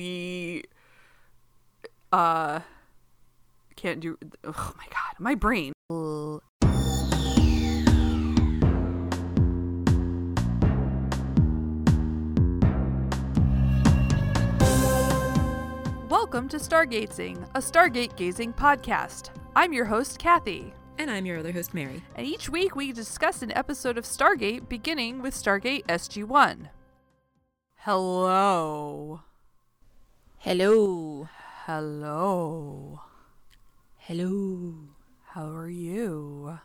we uh can't do oh my god my brain. Welcome to stargazing a stargate gazing podcast. I'm your host kathy. And I'm your other host, Mary. and each week we discuss an episode of stargate beginning with stargate sg1 hello Hello. hello Hello. how are you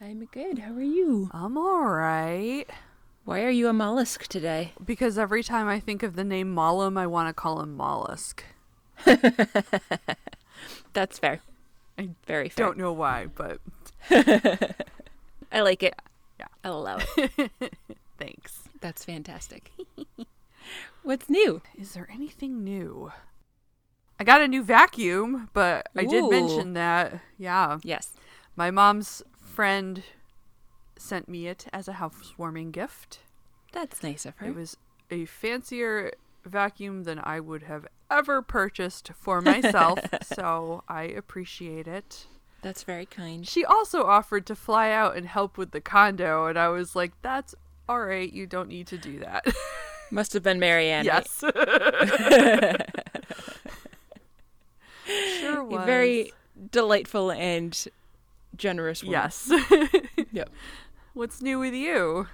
I'm good. How are you? i'm all right Why are you a mollusk today? Because every time I think of the name Mollem, I want to call him Mollusk. That's fair. I Very fair. Don't know why, but I like it. Yeah. I'll allow it. thanks. That's fantastic. What's new? Is there anything new? I got a new vacuum, but I did Ooh. mention that. Yeah. Yes. My mom's friend sent me it as a housewarming gift. That's nice of her. It was a fancier vacuum than I would have ever purchased for myself, so I appreciate it. That's very kind. She also offered to fly out and help with the condo, and I was like, "That's all right. You don't need to do that." Must have been Marianne. yes, sure was. Very delightful and generous woman. yes. Yep. What's new with you?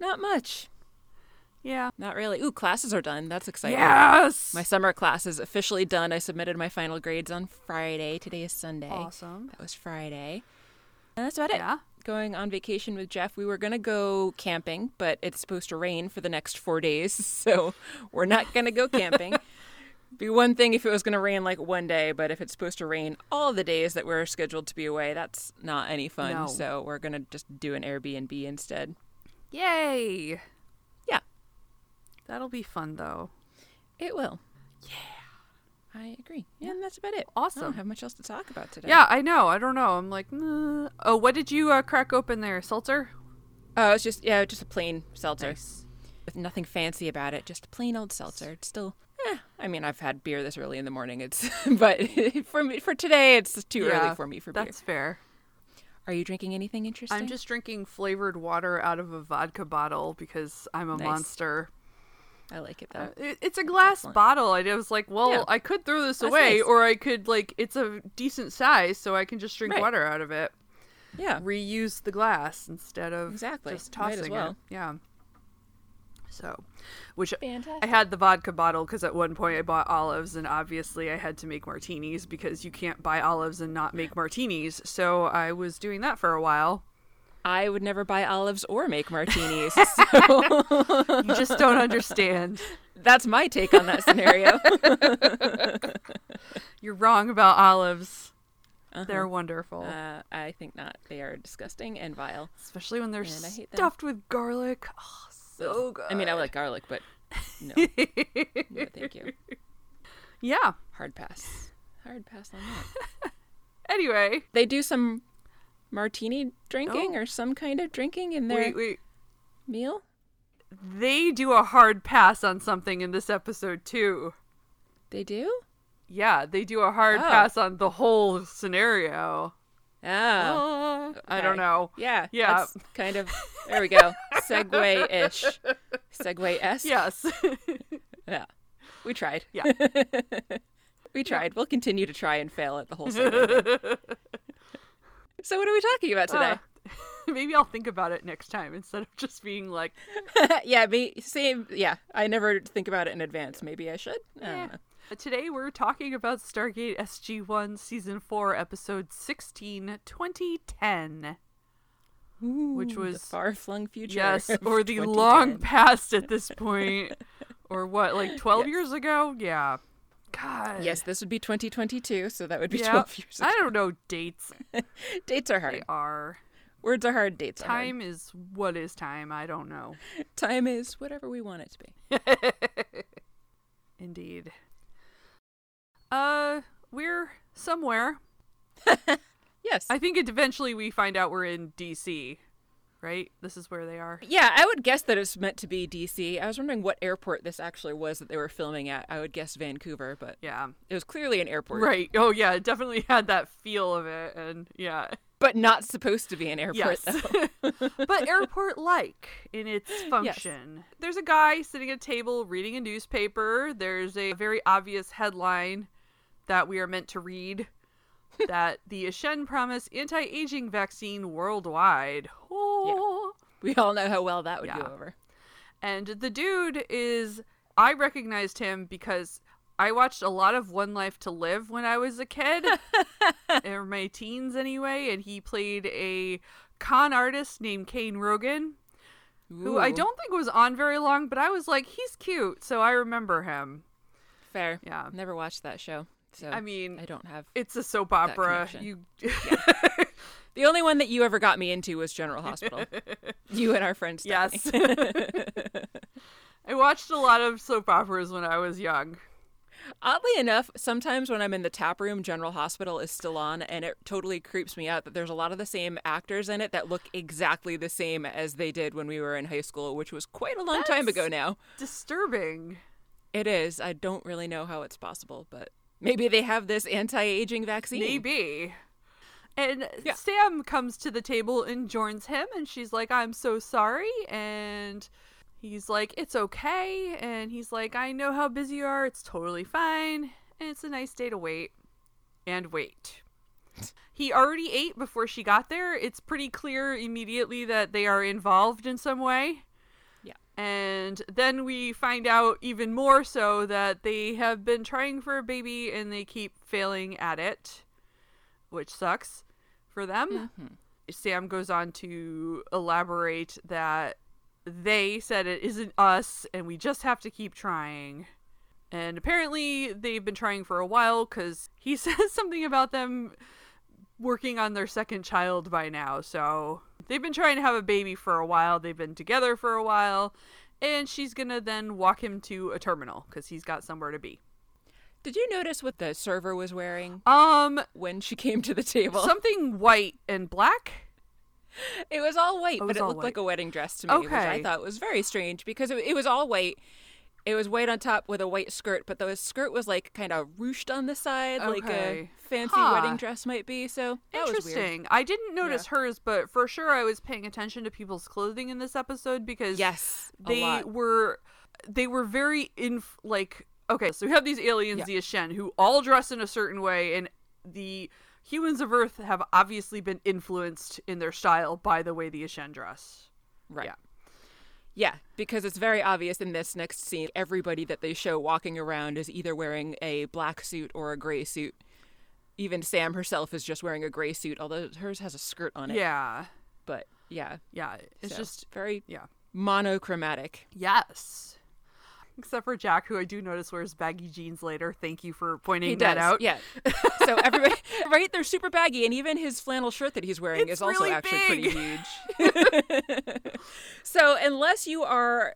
Not much. Yeah. Not really. Ooh, classes are done. That's exciting. Yes. My summer class is officially done. I submitted my final grades on Friday. Today is Sunday. awesome. That was Friday. And that's about it. Yeah. Going on vacation with Jeff. We were going to go camping, but it's supposed to rain for the next four days. So we're not going to go camping. Be one thing if it was going to rain like one day, but if it's supposed to rain all the days that we're scheduled to be away, that's not any fun. No. So we're going to just do an Airbnb instead. Yay. Yeah. That'll be fun though. It will. Yeah. I agree. Yeah, and that's about it. I Awesome. don't have much else to talk about today. Yeah, I know. I don't know. I'm like, nah. oh, what did you uh, crack open there? Seltzer? Oh, it's just yeah, just a plain seltzer Nice. with nothing fancy about it. Just a plain old seltzer. It's still. Eh, I mean, I've had beer this early in the morning. It's but for me for today, it's too Yeah, early for me for beer. That's fair. Are you drinking anything interesting? I'm just drinking flavored water out of a vodka bottle because I'm a Nice. monster. I like it though. Uh, it, it's a glass excellent. bottle. I was like, well, Yeah. I could throw this That's away, nice. or I could like, it's a decent size, so I can just drink Right. water out of it. yeah. Reuse the glass instead of Exactly. just tossing well. it. Yeah. So, which Fantastic. I had the vodka bottle because at one point I bought olives, and obviously I had to make martinis because you can't buy olives and not make martinis. So I was doing that for a while. I would never buy olives or make martinis. So You just don't understand. that's my take on that scenario. You're wrong about olives. Uh-huh. They're wonderful. Uh, I think not. They are disgusting and vile. especially when they're And I hate them. stuffed with garlic. Oh, so good. I mean, I like garlic, but no, no, thank you. yeah. Hard pass. Hard pass on that. Anyway, They do some martini drinking Oh. or some kind of drinking in their wait, wait. meal. They do a hard pass on something in this episode too. They do? Yeah, they do a hard Oh. pass on the whole scenario. Ah. Uh, I don't know. Yeah. Yeah. Kind of. There we go. Segue ish. Segue s. Yes. Yeah. We tried. Yeah. we tried. We'll continue to try and fail at the whole segue. so, what are we talking about today? Uh, maybe I'll think about it next time instead of just being like, yeah, me same. Yeah, I never think about it in advance. Maybe I should. I eh. know. Today we're talking about Stargate SG1 Season 4, Episode 16, 2010. Which was- far flung future. Yes, or the long past at this point. or what, like 12 Yes. years ago? Yeah. God. Yes, this would be 2022, so that would be Yeah. 12 years ago. I don't know dates. Dates are hard. They are. Words are hard. Dates are hard. Time is what is time? I don't know. Time is whatever we want it to be. Indeed. Uh, we're somewhere. Yes. I think eventually we find out we're in DC. Right? This is where they are. Yeah, I would guess that it's meant to be DC. I was wondering what airport this actually was that they were filming at. I would guess Vancouver, but Yeah. it was clearly an airport. Right. Oh yeah, it definitely had that feel of it and yeah. But not supposed to be an airport, Yes. though. but airport like in its function. There's a guy sitting at a table reading a newspaper. There's a very obvious headline that we are meant to read that the Aschen promise anti-aging vaccine worldwide. Oh. We all know how well that would Yeah. go over. And the dude is I recognized him because I watched a lot of One Life to Live when I was a kid, or my teens anyway, and he played a con artist named Cain Rogan, who I don't think was on very long, but I was like, he's cute, so I remember him. fair. Yeah. Never watched that show, so I mean, I don't have. it's a soap opera. You The only one that you ever got me into was General Hospital. you and our friends. Yes. I watched a lot of soap operas when I was young. Oddly enough, sometimes when I'm in the tap room, General Hospital is still on, and it totally creeps me out that there's a lot of the same actors in it that look exactly the same as they did when we were in high school, which was quite a long time ago now. Disturbing. It is. I don't really know how it's possible, but maybe they have this anti-aging vaccine. Maybe. And Yeah. Sam comes to the table and joins him, and she's like, I'm so sorry. And he's like, It's okay. And he's like, I know how busy you are. It's totally fine. And it's a nice day to wait. And wait. He already ate before she got there. It's pretty clear immediately that they are involved in some way. And then we find out even more so that they have been trying for a baby and they keep failing at it, which sucks for them. Mm-hmm. Sam goes on to elaborate that they said it isn't us and we just have to keep trying. And apparently they've been trying for a while because he says something about them working on their second child by now. So they've been trying to have a baby for a while. They've been together for a while. And she's going to then walk him to a terminal because he's got somewhere to be. Did you notice what the server was wearing Um, when she came to the table? something white and black. It was all white, it but was it looked white. like a wedding dress to me, which I thought was very strange because it, it was all white. It was white on top with a white skirt, but the skirt was like kind of ruched on the side, like a fancy Huh. wedding dress might be. So that was weird. Interesting. I didn't notice hers, but for sure I was paying attention to people's clothing in this episode because Yes, they were they were very in like okay so we have these aliens Yeah. the Aschen who all dress in a certain way and the humans of earth have obviously been influenced in their style by the way the Aschen dress Right. Yeah. Yeah, because it's very obvious in this next scene. Everybody that they show walking around is either wearing a black suit or a gray suit. Even Sam herself is just wearing a gray suit, although hers has a skirt on it. yeah But yeah, yeah it's so, just very yeah monochromatic. yes except for jack who i do notice wears baggy jeans later thank you for pointing He that does, out yeah. So everybody, right? They're super baggy, and even his flannel shirt that he's wearing It's is also really actually pretty huge. so unless you are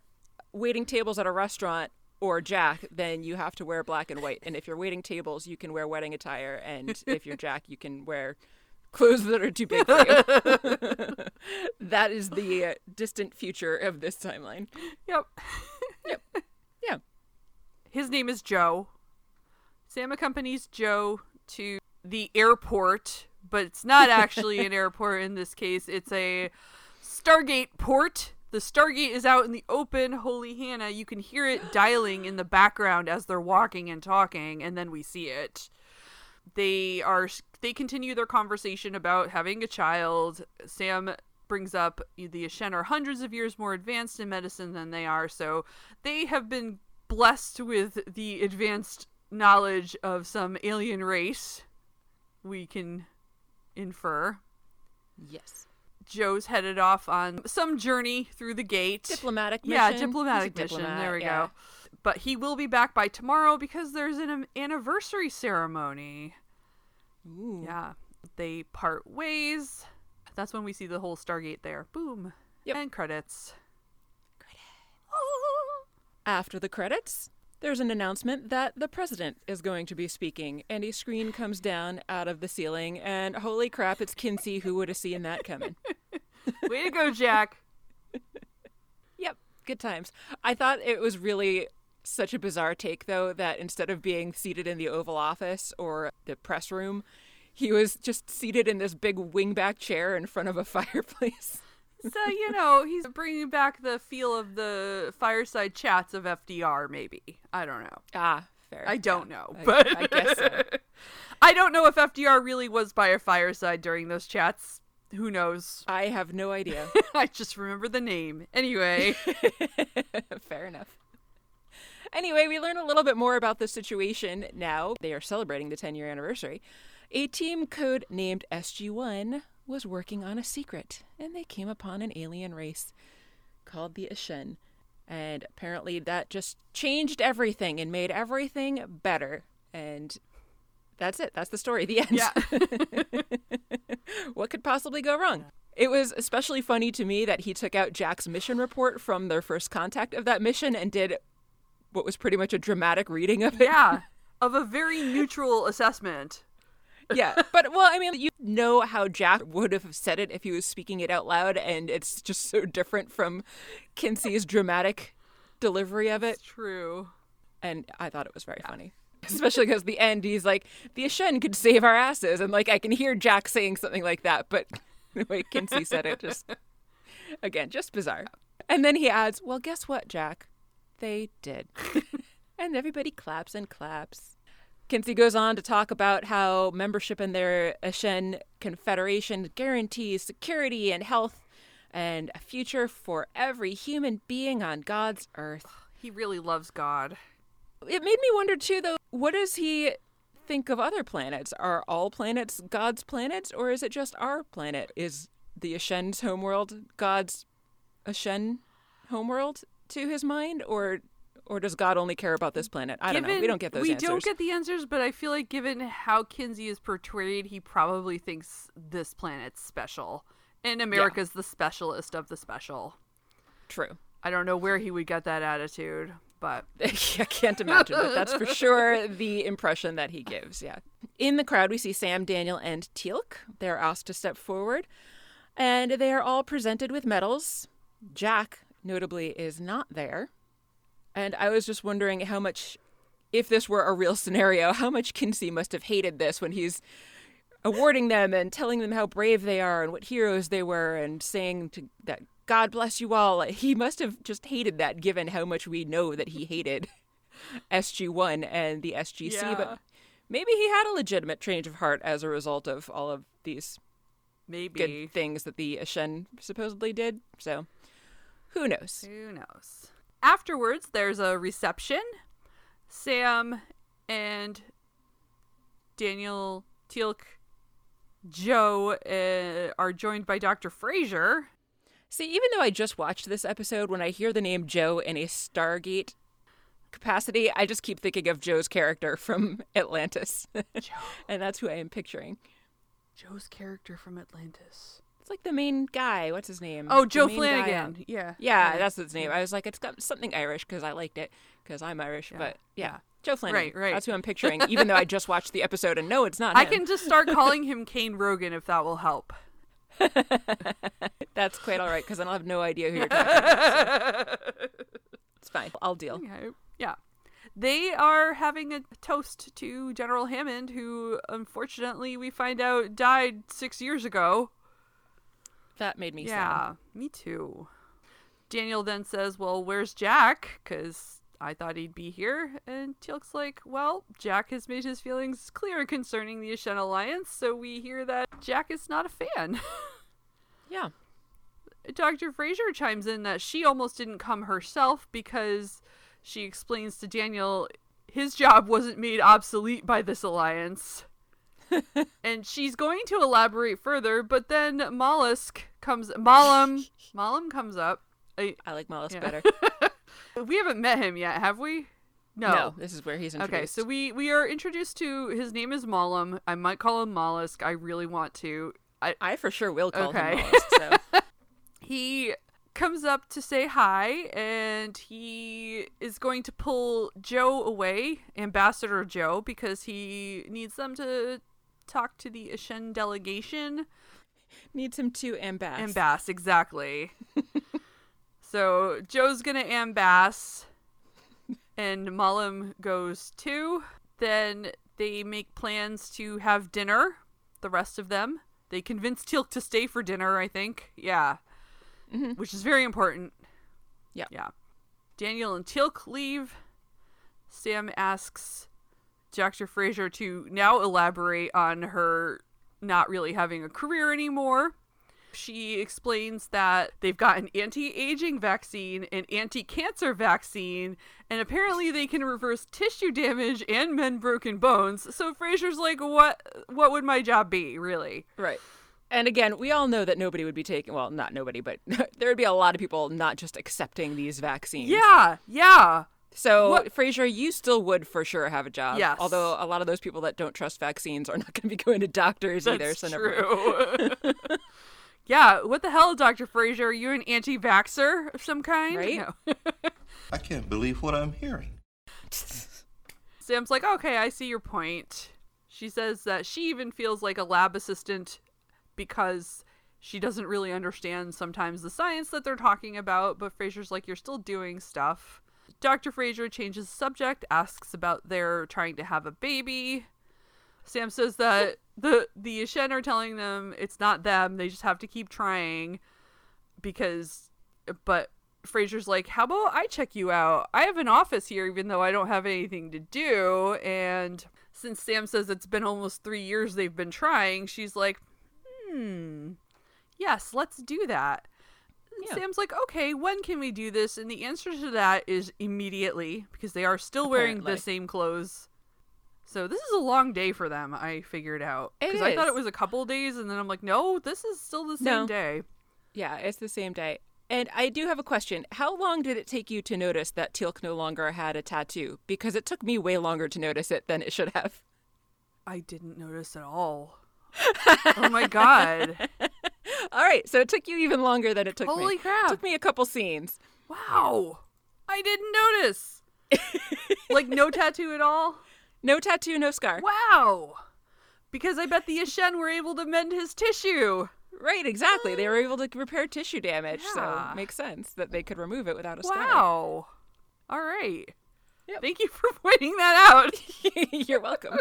waiting tables at a restaurant or Jack, then you have to wear black and white. And if you're waiting tables, you can wear wedding attire, and if you're Jack, you can wear clothes that are too big for you. that is the distant future of this timeline. Yep. yep Yeah. his name is Joe. Sam accompanies Joe to the airport, but it's not actually an airport in this case. It's a Stargate port. The Stargate is out in the open. Holy Hannah, you can hear it dialing in the background as they're walking and talking, and then we see it. They are they continue their conversation about having a child. Sam brings up the Aschen are hundreds of years more advanced in medicine than they are, so they have been blessed with the advanced knowledge of some alien race. We can infer. Yes. Joe's headed off on some journey through the gate. Diplomatic mission. Yeah, diplomatic mission. diplomat, There we yeah. go. But he will be back by tomorrow because there's an anniversary ceremony. Ooh. Yeah. They part ways. That's when we see the whole Stargate there. Boom. Yep. And credits. After the credits, there's an announcement that the president is going to be speaking, and a screen comes down out of the ceiling, and holy crap, it's Kinsey who would have seen that coming. Way to go, Jack. Yep, good times. I thought it was really such a bizarre take, though, that instead of being seated in the Oval Office or the press room, he was just seated in this big wingback chair in front of a fireplace. So, you know, he's bringing back the feel of the fireside chats of FDR, maybe. I don't know. Ah, fair. I don't Yeah, know, I- but I guess so. I don't know if FDR really was by a fireside during those chats. Who knows? I have no idea. I just remember the name. Anyway, Fair enough. Anyway, we learn a little bit more about the situation now. They are celebrating the 10 year anniversary. A team code named SG1 was working on a secret, and they came upon an alien race called the Aschen. And apparently that just changed everything and made everything better. And that's it. That's the story. The end. yeah. what could possibly go wrong? It was especially funny to me that he took out Jack's mission report from their first contact of that mission and did what was pretty much a dramatic reading of it. yeah. Of a very neutral assessment. Yeah. But, well, I mean, you know how Jack would have said it if he was speaking it out loud, and it's just so different from Kinsey's dramatic delivery of it. It's true. And I thought it was very funny. Especially because the end, he's like, the Aschen could save our asses. And, like, I can hear Jack saying something like that, but the way Kinsey said it, just, again, just bizarre. And then he adds, well, guess what, Jack? They did. and everybody claps and claps. Kinsey goes on to talk about how membership in their Aschen Confederation guarantees security and health and a future for every human being on God's earth. He really loves God. It made me wonder too, though. What does he think of other planets? Are all planets God's planets, or is it just our planet? Is the Aschen's homeworld God's Aschen homeworld to his mind, or or does God only care about this planet? I don't know. We don't get those we answers. don't get the answers, but I feel like given how Kinsey is portrayed, he probably thinks this planet's special. And America's the specialist of the special. True. I don't know where he would get that attitude, but I can't imagine, but that's for sure the impression that he gives. Yeah. In the crowd, we see Sam, Daniel, and Teal'c. They're asked to step forward, and they are all presented with medals. Jack, notably, is not there. And I was just wondering how much, if this were a real scenario, how much Kinsey must have hated this when he's awarding them and telling them how brave they are and what heroes they were and saying to, that God bless you all. He must have just hated that given how much we know that he hated SG1 and the SGC. Yeah. But maybe he had a legitimate change of heart as a result of all of these maybe. good things that the Aschen supposedly did. So who knows? Who knows? Afterwards, there's a reception. Sam and Daniel Teal'c, Joe uh, are joined by Dr. Fraiser. See, even though I just watched this episode, when I hear the name Joe in a Stargate capacity, I just keep thinking of Joe's character from Atlantis. and that's who I am picturing. Joe's character from Atlantis. It's like the main guy. What's his name? Oh, Joe Flanigan. on- Yeah. Yeah, that's his name. I was like, it's got something Irish because I liked it because I'm Irish. But yeah, yeah. Joe Flanigan. Right, right. That's who I'm picturing, even though I just watched the episode and no, it's not. I him. can just start calling him Cain Rogan if that will help. That's quite all right because I don't have no idea who you're talking about. so It's fine. I'll deal. Okay. Yeah. They are having a toast to General Hammond, who unfortunately we find out died six years ago. That made me sad. Yeah, me too. Daniel then says, Well, where's Jack? Because I thought he'd be here. And Teal'c's like, Well, Jack has made his feelings clear concerning the Aschen Alliance, so we hear that Jack is not a fan. Yeah. Dr. Fraiser chimes in that she almost didn't come herself because she explains to Daniel his job wasn't made obsolete by this alliance. and she's going to elaborate further, but then Mollusk comes Mollem Mollem comes up. I, I like Mollusk Yeah. better. we haven't met him yet, have we? No. this is where he's introduced. Okay, so we we are introduced to his name is Mollem. I might call him Mollusk. I really want to. I I for sure will call Okay. him Mollusk. So he comes up to say hi and he is going to pull Joe away, Ambassador Joe, because he needs them to talk to the Aschen delegation. Needs him to ambass. Ambass, exactly. so Joe's gonna ambass, and Mollem goes too. Then they make plans to have dinner. The rest of them. They convince Teal'c to stay for dinner. I think. Yeah. Mm-hmm. Which is very important. Yeah. Yeah. Daniel and Teal'c leave. Sam asks Dr. Fraiser to now elaborate on her not really having a career anymore. She explains that they've got an anti aging vaccine, an anti cancer vaccine, and apparently they can reverse tissue damage and mend broken bones. So Fraiser's like, what what would my job be, really? Right. And again, we all know that nobody would be taking, well, not nobody, but there would be a lot of people not just accepting these vaccines. Yeah, yeah. So, What- Fraiser, you still would for sure have a job. Yes. Although a lot of those people that don't trust vaccines are not going to be going to doctors either. That's So never- true. yeah, what the hell, Dr. Fraiser? Are you an anti vaxxer of some kind? Right? No. I can't believe what I'm hearing. Sam's like, okay, I see your point. She says that she even feels like a lab assistant because she doesn't really understand sometimes the science that they're talking about, but Fraiser's like, you're still doing stuff. Dr. Fraiser changes the subject, asks about their trying to have a baby. Sam says that the the Shen are telling them it's not them, they just have to keep trying because but Fraiser's like, "How about I check you out? I have an office here even though I don't have anything to do." And since Sam says it's been almost 3 years they've been trying, she's like, "Hmm. Yes, let's do that." Yeah. Sam's like, "Okay, when can we do this?" And the answer to that is immediately because they are still wearing the same clothes. So this is a long day for them, I figured out. because I thought it was a couple days and then I'm like, "No, this is still the same No. day." Yeah, it's the same day. And I do have a question. How long did it take you to notice that Teal'c no longer had a tattoo? Because it took me way longer to notice it than it should have. I didn't notice at all. oh my god. All right, so it took you even longer than it took me. Holy crap. It took me a couple scenes. Wow. I didn't notice. like no tattoo at all? No tattoo, no scar. Wow. Because I bet the Aschen were able to mend his tissue. Right, exactly. They were able to repair tissue damage, Yeah. so it makes sense that they could remove it without a scar. Wow. All right. Yep. Thank you for pointing that out. You're welcome.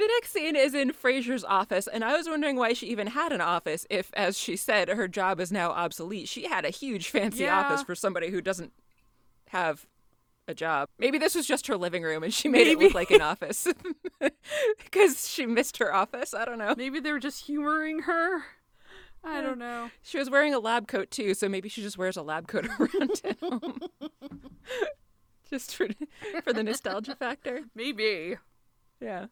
The next scene is in Fraiser's office, and I was wondering why she even had an office if, as she said, her job is now obsolete. She had a huge fancy Yeah. office for somebody who doesn't have a job. Maybe this was just her living room and she made it look like an office because she missed her office. I don't know. Maybe they were just humoring her. I don't hmm. know. She was wearing a lab coat too, so maybe she just wears a lab coat around at home. just for for the nostalgia factor. Maybe. Yeah.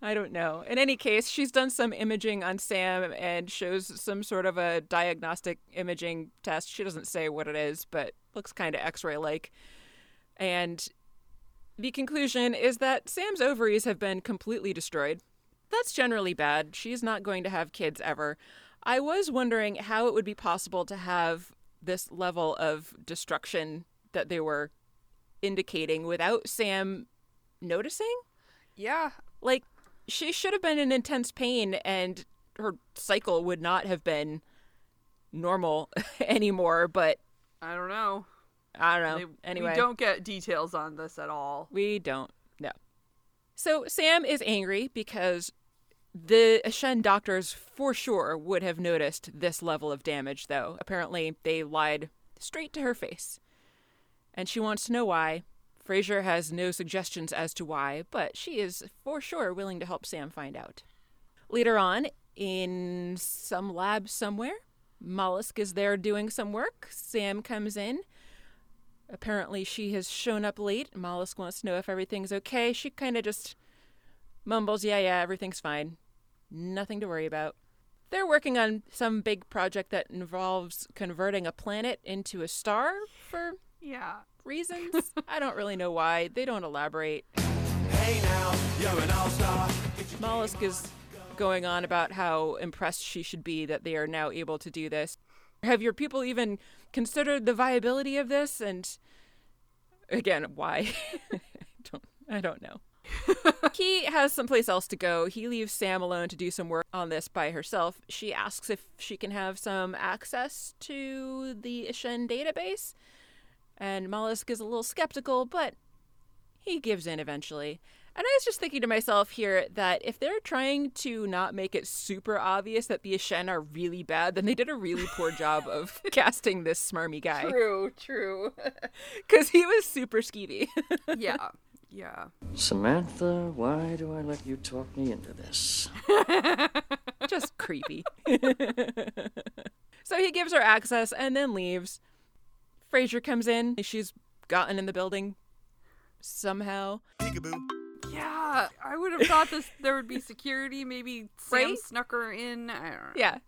I don't know. In any case, she's done some imaging on Sam and shows some sort of a diagnostic imaging test. She doesn't say what it is, but looks kind of x ray like. And the conclusion is that Sam's ovaries have been completely destroyed. That's generally bad. She's not going to have kids ever. I was wondering how it would be possible to have this level of destruction that they were indicating without Sam noticing Yeah. like she should have been in intense pain and her cycle would not have been normal anymore but I don't know. i don't know. They- anyway. We don't get details on this at all. we don't know so sam is angry because the Shen doctors for sure would have noticed this level of damage though. Apparently they lied straight to her face. And she wants to know why Fraiser has no suggestions as to why, but she is for sure willing to help Sam find out. Later on, in some lab somewhere, Mollusk is there doing some work. Sam comes in. Apparently, she has shown up late. Mollusk wants to know if everything's okay. She kind of just mumbles, Yeah, yeah, everything's fine. Nothing to worry about. They're working on some big project that involves converting a planet into a star for Yeah. reasons. I don't really know why. They don't elaborate. Hey now, you're an all-star. Mollusk is going on about how impressed she should be that they are now able to do this. Have your people even considered the viability of this? And again, why? I don't I don't know. he has someplace else to go. He leaves Sam alone to do some work on this by herself. She asks if she can have some access to the Aschen database. And Mollusk is a little skeptical, but he gives in eventually. And I was just thinking to myself here that if they're trying to not make it super obvious that the Aschen are really bad, then they did a really poor job of casting this smarmy guy. True, true. Because he was super skeevy. yeah, yeah. Samantha, why do I let you talk me into this? just creepy. so he gives her access and then leaves. Fraiser comes in. She's gotten in the building somehow. Peekaboo. Yeah, I would have thought this there would be security. Maybe Sam Right? snuck her in. I don't know. Yeah.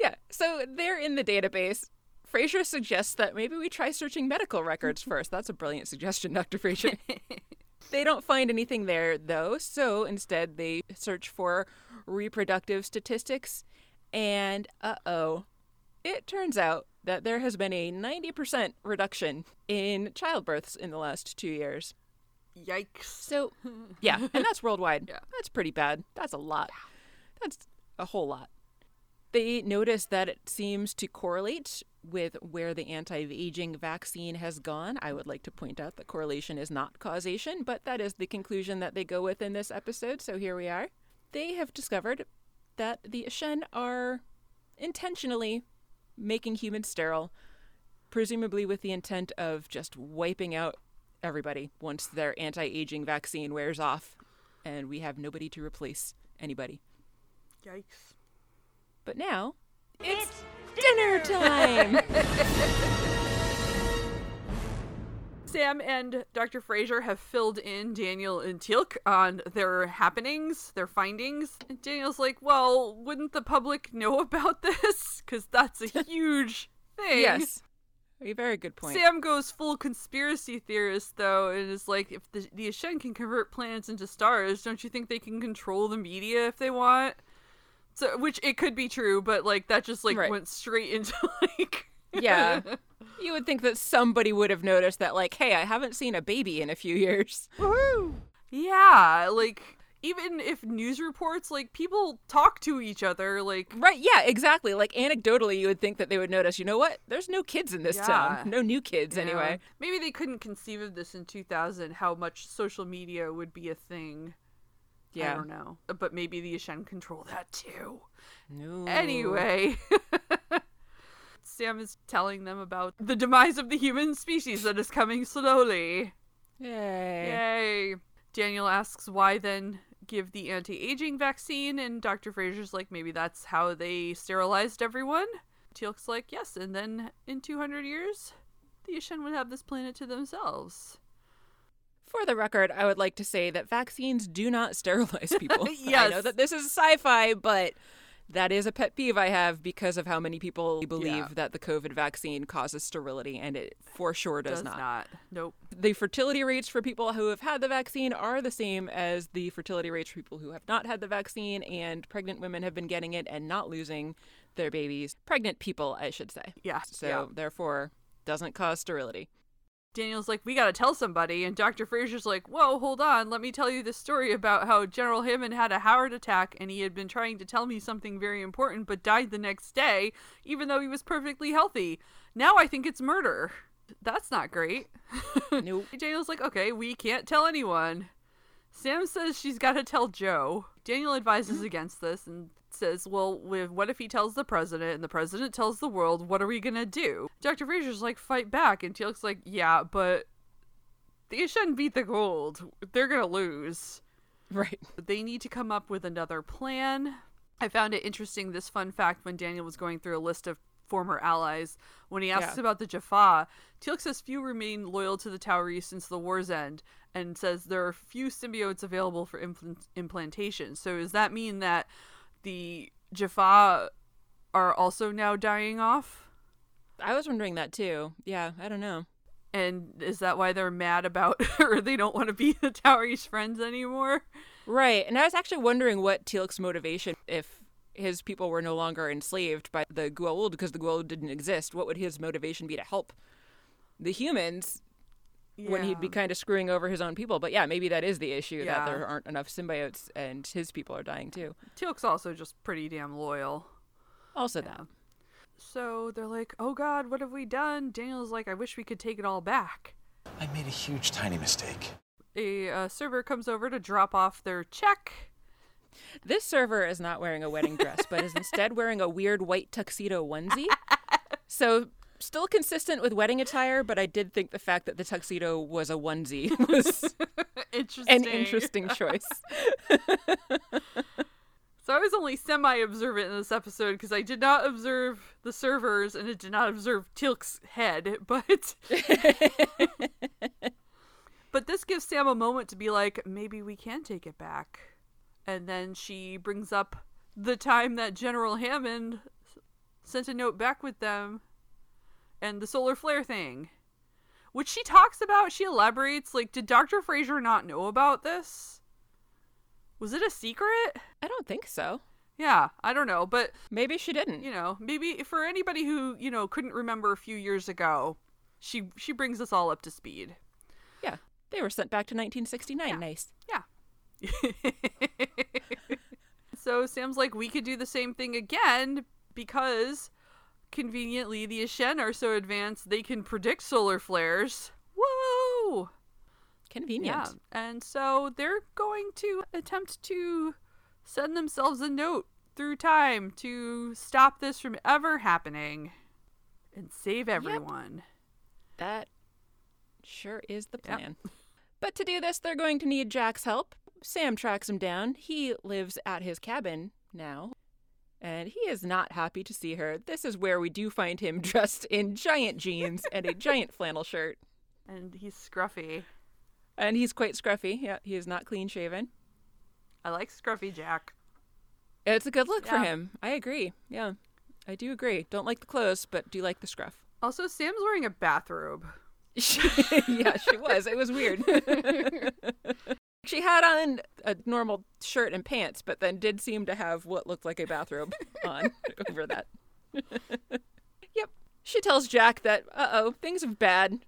Yeah. So they're in the database. Fraiser suggests that maybe we try searching medical records first. That's a brilliant suggestion, Dr. Fraiser. they don't find anything there, though, so instead they search for reproductive statistics. And uh oh, it turns out that there has been a 90% reduction in childbirths in the last two years. Yikes. So, yeah, and that's worldwide. Yeah. That's pretty bad. That's a lot. That's a whole lot. They notice that it seems to correlate with where the anti aging vaccine has gone. I would like to point out that correlation is not causation, but that is the conclusion that they go with in this episode, so here we are. They have discovered that the Aschen are intentionally making humans sterile, presumably with the intent of just wiping out everybody once their anti aging vaccine wears off and we have nobody to replace anybody. Yikes. But now it's, dinner time! Sam and Dr. Fraiser have filled in Daniel and Teal'c on their happenings, their findings. And Daniel's like, well, wouldn't the public know about this? Because that's a huge thing. yes. A very good point. Sam goes full conspiracy theorist though, and is like, if the the Aschen can convert planets into stars, don't you think they can control the media if they want? So, which it could be true, but like that just like Right. went straight into like, yeah. You would think that somebody would have noticed that, like, hey, I haven't seen a baby in a few years. yeah, like even if news reports, like people talk to each other, like Right, yeah, exactly. Like, anecdotally, you would think that they would notice, you know what? There's no kids in this Yeah. town. No new kids, you know, anyway. Maybe they couldn't conceive of this in 2000, how much social media would be a thing. Yeah. I don't know, but maybe the Aschen control that too. No. Anyway, Sam is telling them about the demise of the human species that is coming slowly. Yay. Yay. Daniel asks why then give the anti aging vaccine, and Dr. Fraiser's like, maybe that's how they sterilized everyone. Teal'c's like, yes, and then in 200 years, the Aschen would have this planet to themselves. For the record, I would like to say that vaccines do not sterilize people. yes. I know that this is sci fi, but that is a pet peeve I have because of how many people believe Yeah. that the COVID vaccine causes sterility, and it for sure does, not. Nope. The fertility rates for people who have had the vaccine are the same as the fertility rates for people who have not had the vaccine, and pregnant women have been getting it and not losing their babies. Pregnant people, I should say. Yeah. So, yeah. therefore, doesn't cause sterility. Daniel's like, we gotta tell somebody, and Dr. Fraiser's like, whoa, hold on, let me tell you this story about how General Hammond had a Howard attack, and he had been trying to tell me something very important, but died the next day, even though he was perfectly healthy. Now I think it's murder. That's not great. Nope. Daniel's like, okay, we can't tell anyone. Sam says she's gotta tell Joe. Daniel advises mm-hmm. against this and says, well, with, what if he tells the president and the president tells the world? What are we gonna do? Dr. Fraiser's like, fight back. And Teal'c's like, yeah, but they shouldn't beat the gold. They're gonna lose. Right. They need to come up with another plan. I found it interesting this fun fact when Daniel was going through a list of former allies. When he asks Yeah. about the Jaffa, Teal'c says few remain loyal to the Tauri since the war's end, and says there are few symbiotes available for implant- implantation. So does that mean that the Jaffa are also now dying off? I was wondering that too. Yeah, I don't know. And is that why they're mad about, or they don't want to be the Tauri's friends anymore? Right. And I was actually wondering what Teal'c's motivation, if his people were no longer enslaved by the Goa'uld because the Goa'uld didn't exist, what would his motivation be to help the humans when he'd be kind of screwing over his own people. But yeah, maybe that is the issue Yeah. that there aren't enough symbiotes and his people are dying too. Teal'c's also just pretty damn loyal. Also Yeah. that. So they're like, "Oh God, what have we done?" Daniel's like, "I wish we could take it all back." I made a huge, tiny mistake. A uh, server comes over to drop off their check. This server is not wearing a wedding dress, but is instead wearing a weird white tuxedo onesie. So still consistent with wedding attire, but I did think the fact that the tuxedo was a onesie was Interesting. an interesting choice. So I was only semi-observant in this episode because I did not observe the servers and it did not observe Teal'c's head, but but this gives Sam a moment to be like, maybe we can take it back. And then she brings up the time that General Hammond sent a note back with them and the solar flare thing. Which she talks about, she elaborates, like, did Dr. Fraiser not know about this? Was it a secret? I don't think so. Yeah, I don't know, but Maybe she didn't. you know, maybe for anybody who you know couldn't remember a few years ago, she she brings us all up to speed. Yeah. They were sent back to 1969. Nice. Yeah. so Sam's like, we could do the same thing again because conveniently the Aschen are so advanced they can predict solar flares. Whoa! Convenient. Yeah, and so they're going to attempt to send themselves a note through time to stop this from ever happening and save everyone. That sure is the Yep. plan. But to do this, they're going to need Jack's help. Sam tracks him down. He lives at his cabin now. And he is not happy to see her. This is where we do find him dressed in giant jeans and a giant flannel shirt. And he's scruffy. And he's quite scruffy. Yeah, he is not clean shaven. I like scruffy Jack. It's a good look for him. I agree. Yeah, I do agree. Don't like the clothes, but do like the scruff. Also, Sam's wearing a bathrobe. yeah, she was. It was weird. she had on a normal shirt and pants, but then did seem to have what looked like a bathrobe on over that. yep. She tells Jack that, uh oh, things are bad.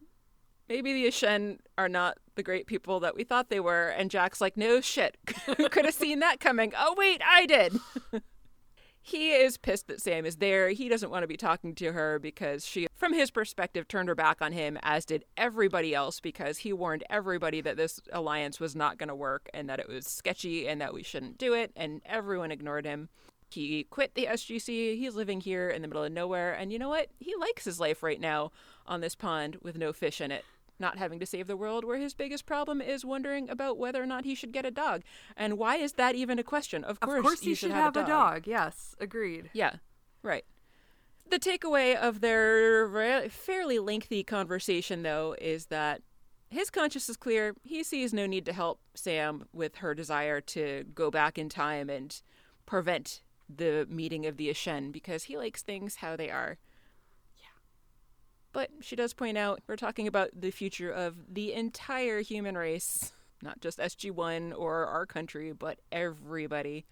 Maybe the Aschen are not the great people that we thought they were. And Jack's like, no shit. Who could have seen that coming? Oh, wait, I did. He is pissed that Sam is there. He doesn't want to be talking to her because she, from his perspective, turned her back on him, as did everybody else, because he warned everybody that this alliance was not going to work and that it was sketchy and that we shouldn't do it. And everyone ignored him. He quit the SGC. He's living here in the middle of nowhere. And you know what? He likes his life right now on this pond with no fish in it. Not having to save the world, where his biggest problem is wondering about whether or not he should get a dog. And why is that even a question? Of course, of course, you he should have, a a dog. Yes, agreed. yeah, right. The takeaway of their fairly lengthy conversation, though, is that his conscience is clear. He sees no need to help Sam with her desire to go back in time and prevent the meeting of the Aschen because he likes things how they are. But she does point out we're talking about the future of the entire human race, not just SG1 or our country, but everybody.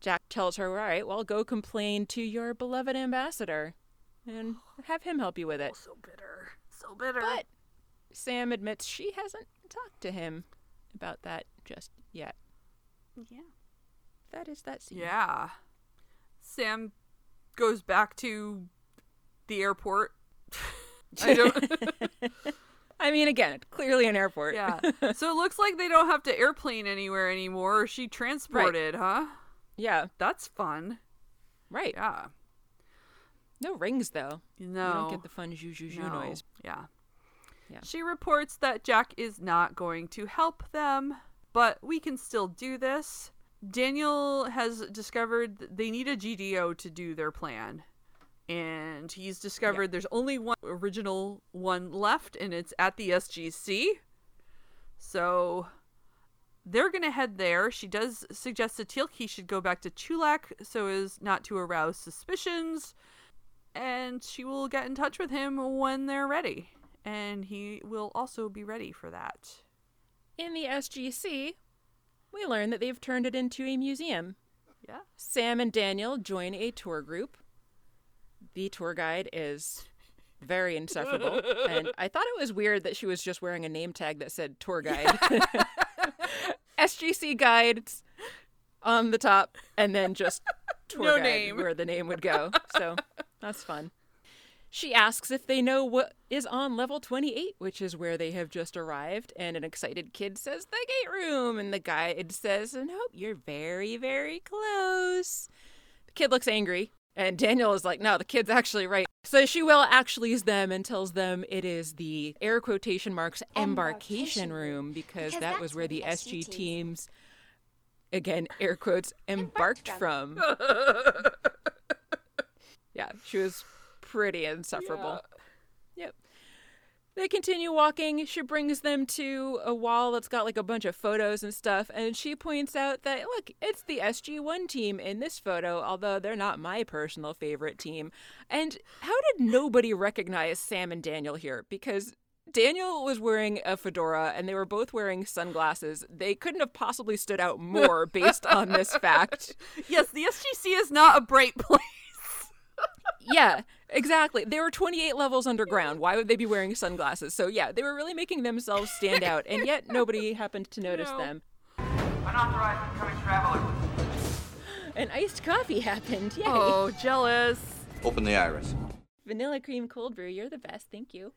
Jack tells her, all right, well, go complain to your beloved ambassador and have him help you with it. So bitter. So bitter. But Sam admits she hasn't talked to him about that just yet. yeah. That is that scene. Yeah. Sam goes back to the airport. I don't. I mean, again, clearly an airport. yeah. So it looks like they don't have to airplane anywhere anymore. She transported, huh? yeah, That's fun. right. Yeah. No rings, though. No. You don't get the fun zhoo zhoo zhoo No. noise. Yeah. Yeah. She reports that Jack is not going to help them, but we can still do this. Daniel has discovered they need a GDO to do their plan. And he's discovered there's only one original one left, and it's at the SGC. So they're going to head there. She does suggest that Teal'c should go back to Chulak so as not to arouse suspicions and she will get in touch with him when they're ready. And he will also be ready for that. In the SGC, we learn that they've turned it into a museum. Yeah. Sam and Daniel join a tour group. The tour guide is very insufferable. and I thought it was weird that she was just wearing a name tag that said tour guide. SGC guides on the top, and then just tour No guide name. where the name would go. So that's fun. She asks if they know what is on level 28, which is where they have just arrived. And an excited kid says, the gate room. And the guide says, nope, you're very, very close. The kid looks angry. And Daniel is like, no, the kid's actually right. So she will actually is them and tells them it is the air quotation marks embarkation room because, Because that was where the SG teams again, air quotes, embarked from. from. yeah, she was pretty insufferable. Yep. They continue walking. She brings them to a wall that's got like a bunch of photos and stuff, and she points out that look, it's the SG1 team in this photo, although they're not my personal favorite team. And how did nobody recognize Sam and Daniel here? Because Daniel was wearing a fedora and they were both wearing sunglasses. They couldn't have possibly stood out more based on this fact. Yes, the SGC is not a bright place. yeah, exactly. There were 28 levels underground. Why would they be wearing sunglasses? So, yeah, they were really making themselves stand out, and yet nobody happened to notice No. them. Unauthorized incoming traveler. An iced coffee happened. Yay. Oh, jealous. Open the iris. Vanilla cream cold brew. You're the best. Thank you.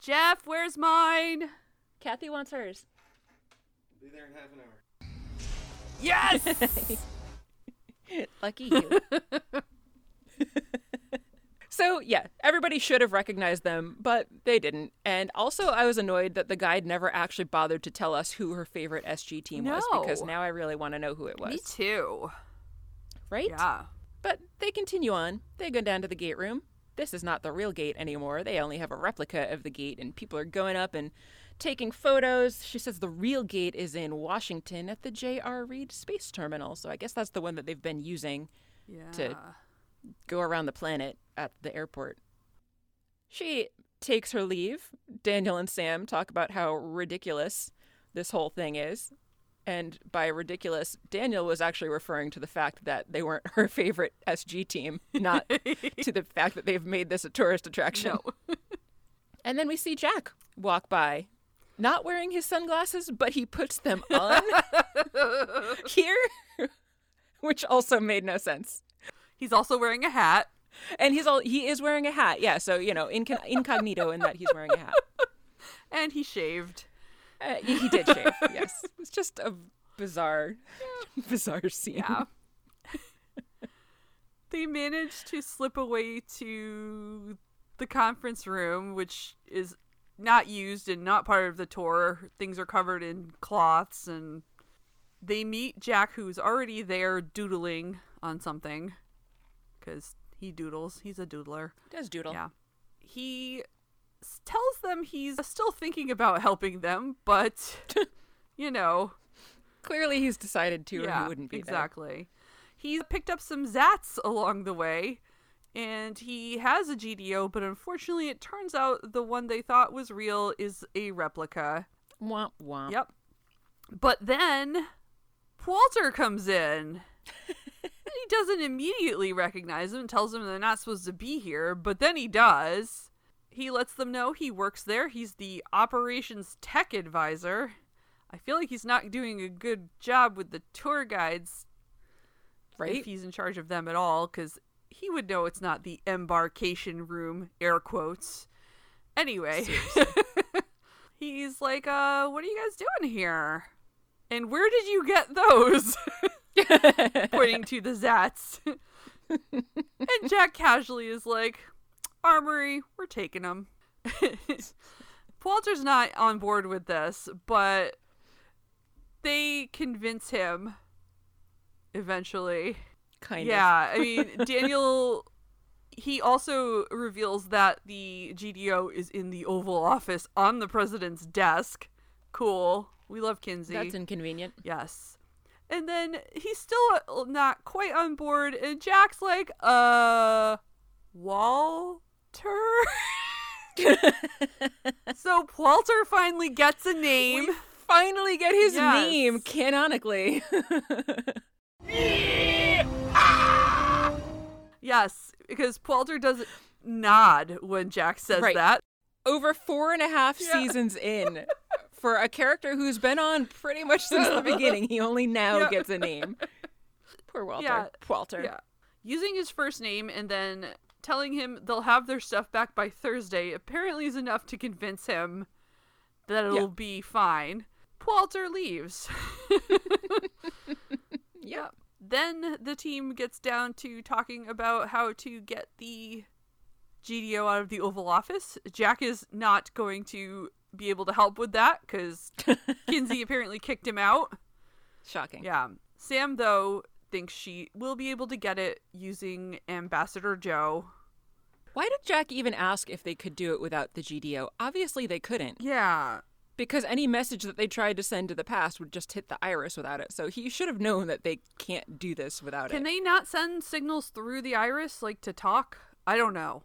Jeff, where's mine? Kathy wants hers. Be there in half an hour. Yes. Lucky you. so, yeah, everybody should have recognized them, but they didn't. And also, I was annoyed that the guide never actually bothered to tell us who her favorite SG team was because now I really want to know who it was. Me too. Right? Yeah. But they continue on. They go down to the gate room. This is not the real gate anymore. They only have a replica of the gate, and people are going up and taking photos. She says the real gate is in Washington at the J.R. Reed Space Terminal. So I guess that's the one that they've been using Yeah. to go around the planet at the airport. She takes her leave. Daniel and Sam talk about how ridiculous this whole thing is. And by ridiculous, Daniel was actually referring to the fact that they weren't her favorite SG team, not to the fact that they've made this a tourist attraction. No. And then we see Jack walk by, not wearing his sunglasses, but he puts them on here, which also made no sense. He's also wearing a hat. And he's all he is wearing a hat. Yeah, so you know, inco- incognito in that he's wearing a hat. And he shaved. Uh, he, did shave. Yes, it's just a bizarre, bizarre scene. Yeah. they managed to slip away to the conference room, which is not used and not part of the tour. Things are covered in cloths, and they meet Jack, who's already there doodling on something because he doodles. He's a doodler. He Does doodle. Yeah. He tells them he's still thinking about helping them, but, you know, Clearly, he's decided to, or he wouldn't be there. exactly. He picked up some Zats along the way, and he has a GDO, but unfortunately, it turns out the one they thought was real is a replica. Womp womp. Yep. But then Walter comes in. he doesn't immediately recognize them and tells them they're not supposed to be here, but then he does. He lets them know he works there. He's the operations tech advisor. I feel like he's not doing a good job with the tour guides Right? if he's in charge of them at all, because he would know it's not the embarkation room, air quotes. Anyway, he's like, uh, what are you guys doing here? And where did you get those? Pointing to the Zats. and Jack casually is like, Armory, we're taking them. Walter's not on board with this, but they convince him eventually. kind of. Yeah, I mean, Daniel, he also reveals that the GDO is in the Oval Office on the president's desk. Cool. We love Kinsey. That's inconvenient. yes. And then he's still uh, not quite on board, and Jack's like, uh, Walter? so Walter finally gets a name. Finally, get his Yes. name canonically. Yes, because Walter does nod when Jack says Right. that. Over four and a half Yeah. seasons in, for a character who's been on pretty much since the beginning, he only now Yeah. gets a name. Poor Walter. Yeah. Walter. Yeah. Using his first name and then telling him they'll have their stuff back by Thursday apparently is enough to convince him that it'll Yeah. be fine. Walter leaves. Yeah. Then the team gets down to talking about how to get the GDO out of the Oval Office. Jack is not going to be able to help with that because Kinsey apparently kicked him out. Shocking. Yeah. Sam, though, thinks she will be able to get it using Ambassador Joe. Why did Jack even ask if they could do it without the GDO? Obviously, they couldn't. Yeah. Because any message that they tried to send to the past would just hit the iris without it. So he should have known that they can't do this without Can it. Can they not send signals through the iris, like to talk? I don't know.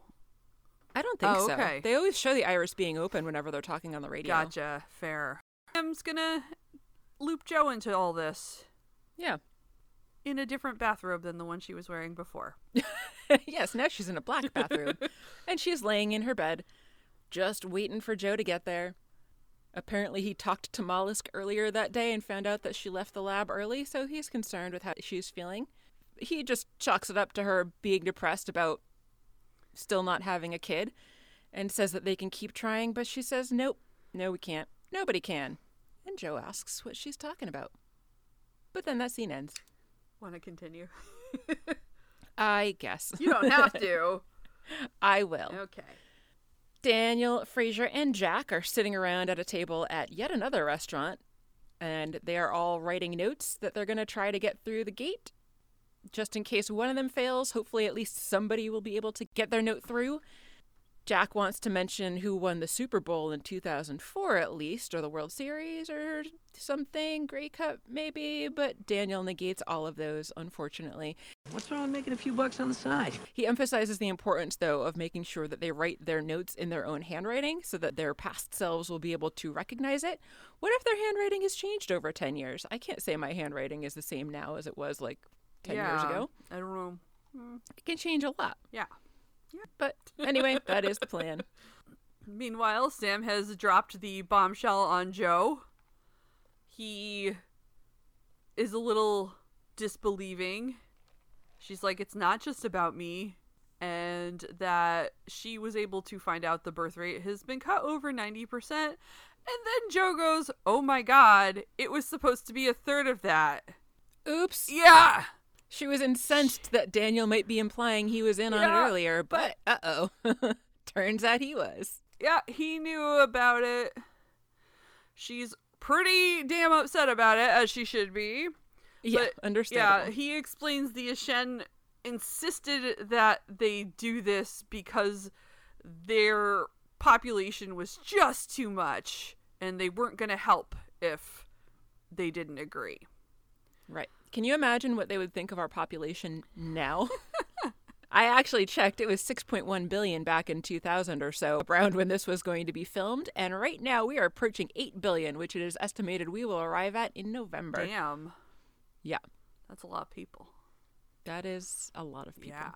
I don't think Oh, so. okay. They always show the iris being open whenever they're talking on the radio. Gotcha. Fair. Sam's gonna loop Joe into all this Yeah. in a different bathrobe than the one she was wearing before. yes, now she's in a black bathrobe. and she's laying in her bed, just waiting for Joe to get there. Apparently, he talked to Mollem earlier that day and found out that she left the lab early, so he's concerned with how she's feeling. He just chalks it up to her being depressed about still not having a kid and says that they can keep trying, but she says, nope, no, we can't. Nobody can. And Joe asks what she's talking about. But then that scene ends. Want to continue? I guess. You don't have to. I will. Okay. Daniel, Fraiser, and Jack are sitting around at a table at yet another restaurant, and they are all writing notes that they're going to try to get through the gate. Just in case one of them fails, hopefully at least somebody will be able to get their note through. Jack wants to mention who won the Super Bowl in 2004 at least, or the World Series, or something, Grey Cup maybe, but Daniel negates all of those, unfortunately. What's wrong with making a few bucks on the side? He emphasizes the importance, though, of making sure that they write their notes in their own handwriting so that their past selves will be able to recognize it. What if their handwriting has changed over 10 years? I can't say my handwriting is the same now as it was like 10 years ago. I don't know. Mm. It can change a lot. Yeah. Yeah. But anyway, that is the plan. Meanwhile, Sam has dropped the bombshell on Joe. He is a little disbelieving. She's like, it's not just about me. And that she was able to find out the birth rate has been cut over 90%. And then Joe goes, oh my god, it was supposed to be a third of that. Oops. Yeah! She was incensed that Daniel might be implying he was in on it Yeah, earlier, but uh oh. Turns out he was. Yeah, he knew about it. She's pretty damn upset about it, as she should be. Yeah, But, understandable. Yeah, he explains the Aschen insisted that they do this because their population was just too much and they weren't going to help if they didn't agree. Right. Can you imagine what they would think of our population now? I actually checked. It was 6.1 billion back in 2000 or so, around when this was going to be filmed. And right now we are approaching 8 billion, which it is estimated we will arrive at in November. Damn, Yeah. that's a lot of people. That is a lot of people. Yeah.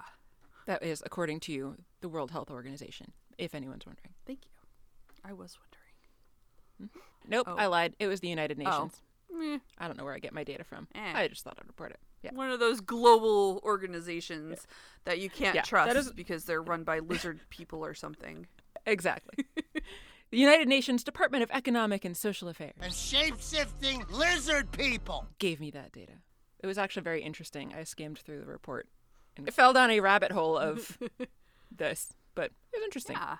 That is according to you, the World Health Organization, if anyone's wondering. Thank you. I was wondering. Mm-hmm. Nope, Oh. I lied. It was the United oh. Nations. Meh. I don't know where I get my data from. Eh. I just thought I'd report it. Yeah. One of those global organizations that you can't Yeah, trust that is- because they're run by lizard people or something. Exactly. the United Nations Department of Economic and Social Affairs. and shape-shifting lizard people. gave me that data. It was actually very interesting. I skimmed through the report and It fell down a rabbit hole of this, but it was interesting. Yeah.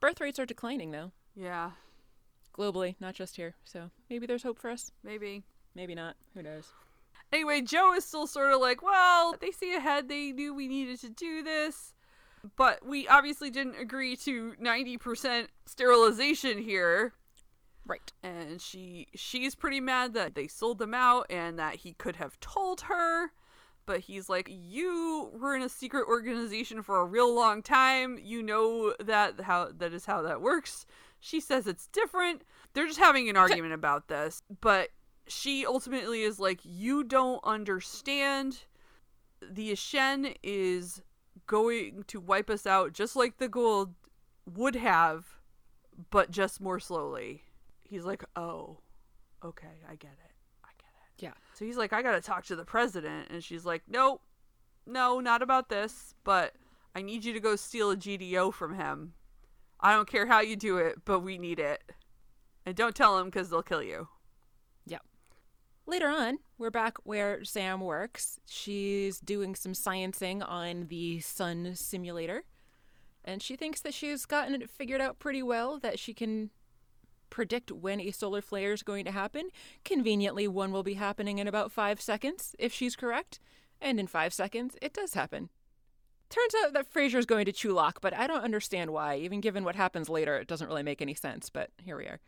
Birth rates are declining though, Yeah. Globally, not just here. So maybe there's hope for us. Maybe. Maybe not. Who knows? Anyway, Joe is still sort of like, well, they see ahead. They knew we needed to do this. But we obviously didn't agree to 90% sterilization here. Right. And she she's pretty mad that they sold them out and that he could have told her. But he's like, you were in a secret organization for a real long time. You know that how that is how that works. She says it's different. They're just having an argument about this. But she ultimately is like, you don't understand. The Aschen is going to wipe us out just like the Goa'uld would have, but just more slowly. He's like, oh, okay, I get it. I get it. Yeah. So he's like, I gotta talk to the president. And she's like, nope, no, not about this, but I need you to go steal a GDO from him. I don't care how you do it, but we need it. And don't tell them because they'll kill you. Yep. Later on, we're back where Sam works. She's doing some sciencing on the sun simulator. And she thinks that she's gotten it figured out pretty well that she can predict when a solar flare is going to happen. Conveniently, one will be happening in about five seconds, if she's correct. And in five seconds, it does happen. Turns out that Fraiser's going to Chulak, but I don't understand why. Even given what happens later, it doesn't really make any sense, but here we are.